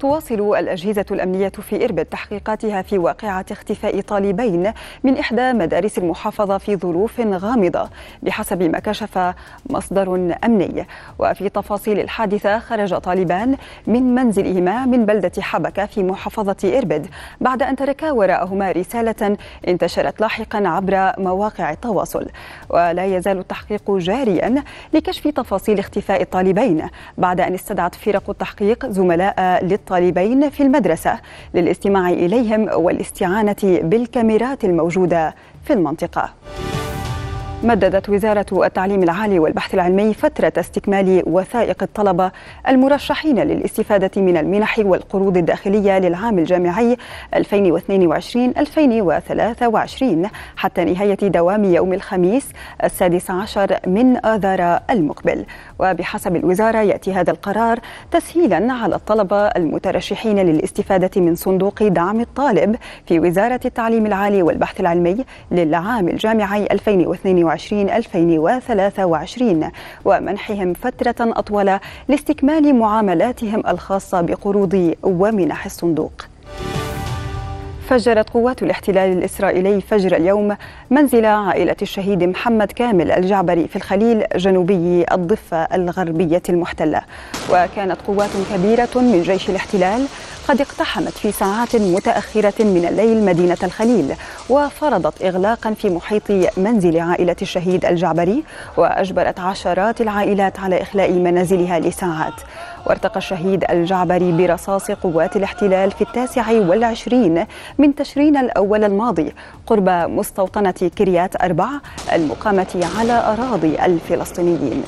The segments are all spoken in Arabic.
تواصل الأجهزة الأمنية في إربد تحقيقاتها في واقعة اختفاء طالبين من إحدى مدارس المحافظة في ظروف غامضة بحسب ما كشف مصدر أمني. وفي تفاصيل الحادثة خرج طالبان من منزلهما من بلدة حبكة في محافظة إربد بعد أن تركا وراءهما رسالة انتشرت لاحقا عبر مواقع التواصل. ولا يزال التحقيق جاريا لكشف تفاصيل اختفاء الطالبين بعد أن استدعت فرق التحقيق زملاء للطالبين الطالبين في المدرسة للاستماع إليهم والاستعانة بالكاميرات الموجودة في المنطقة. مددت وزارة التعليم العالي والبحث العلمي فترة استكمال وثائق الطلبة المرشحين للاستفادة من المنح والقروض الداخلية للعام الجامعي 2022-2023 حتى نهاية دوام يوم الخميس السادس عشر من آذار المقبل. وبحسب الوزارة يأتي هذا القرار تسهيلا على الطلبة المترشحين للاستفادة من صندوق دعم الطالب في وزارة التعليم العالي والبحث العلمي للعام الجامعي 2022 2023 ومنحهم فترة أطول لاستكمال معاملاتهم الخاصة بقروض ومنح الصندوق. فجرت قوات الاحتلال الإسرائيلي فجر اليوم منزل عائلة الشهيد محمد كامل الجعبري في الخليل جنوبي الضفة الغربية المحتلة. وكانت قوات كبيرة من جيش الاحتلال قد اقتحمت في ساعات متأخرة من الليل مدينة الخليل وفرضت إغلاقا في محيط منزل عائلة الشهيد الجعبري وأجبرت عشرات العائلات على إخلاء منازلها لساعات. وارتقى الشهيد الجعبري برصاص قوات الاحتلال في التاسع والعشرين من تشرين الأول الماضي قرب مستوطنة كريات أربع المقامة على أراضي الفلسطينيين.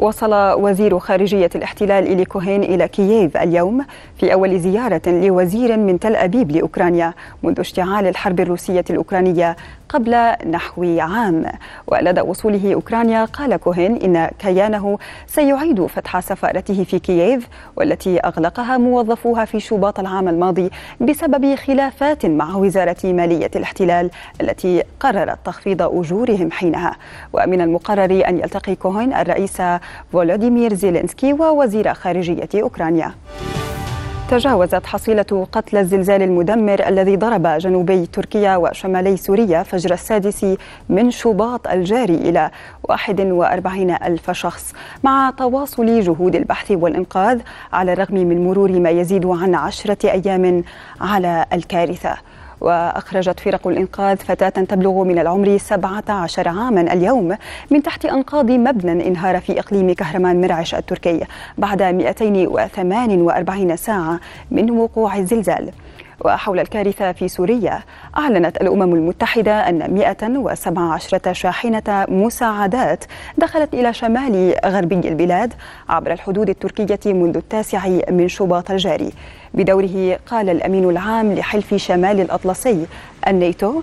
وصل وزير خارجية الاحتلال إلي كوهين إلى كييف اليوم في أول زيارة لوزير من تل أبيب لأوكرانيا منذ اشتعال الحرب الروسية الأوكرانية قبل نحو عام. ولدى وصوله أوكرانيا قال كوهين إن كيانه سيعيد فتح سفارته في كييف والتي أغلقها موظفوها في شباط العام الماضي بسبب خلافات مع وزارة مالية الاحتلال التي قررت تخفيض أجورهم حينها. ومن المقرر أن يلتقي كوهين الرئيس فولوديمير زيلينسكي ووزير خارجية أوكرانيا. تجاوزت حصيلة قتلى الزلزال المدمر الذي ضرب جنوبي تركيا وشمالي سوريا فجر السادس من شباط الجاري إلى 41 ألف شخص. مع تواصل جهود البحث والإنقاذ على الرغم من مرور ما يزيد عن عشرة أيام على الكارثة. وأخرجت فرق الإنقاذ فتاة تبلغ من العمر 17 عاما اليوم من تحت أنقاض مبنى انهار في إقليم كهرمان مرعش التركي بعد 248 ساعة من وقوع الزلزال. وحول الكارثة في سوريا أعلنت الأمم المتحدة أن 117 شاحنة مساعدات دخلت إلى شمال غربي البلاد عبر الحدود التركية منذ التاسع من شباط الجاري. بدوره قال الأمين العام لحلف شمال الأطلسي الناتو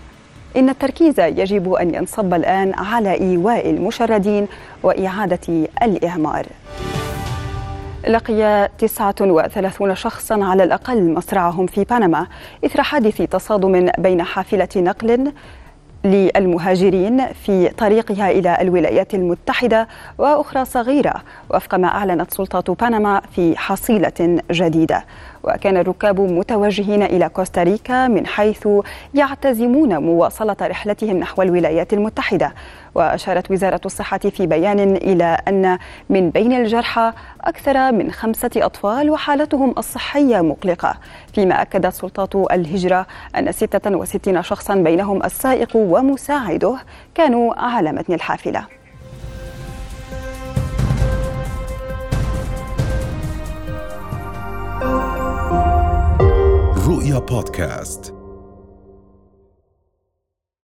إن التركيز يجب أن ينصب الآن على إيواء المشردين وإعادة الإعمار. لقي 39 شخصا على الأقل مصرعهم في بنما إثر حادث تصادم بين حافلة نقل للمهاجرين في طريقها إلى الولايات المتحدة وأخرى صغيرة وفق ما أعلنت سلطات بنما في حصيلة جديدة. وكان الركاب متوجهين إلى كوستاريكا من حيث يعتزمون مواصلة رحلتهم نحو الولايات المتحدة. وأشارت وزارة الصحة في بيان إلى أن من بين الجرحى أكثر من خمسة أطفال وحالتهم الصحية مقلقة. فيما أكدت سلطات الهجرة أن 66 شخصا بينهم السائق ومساعده كانوا على متن الحافلة. رؤيا بودكاست.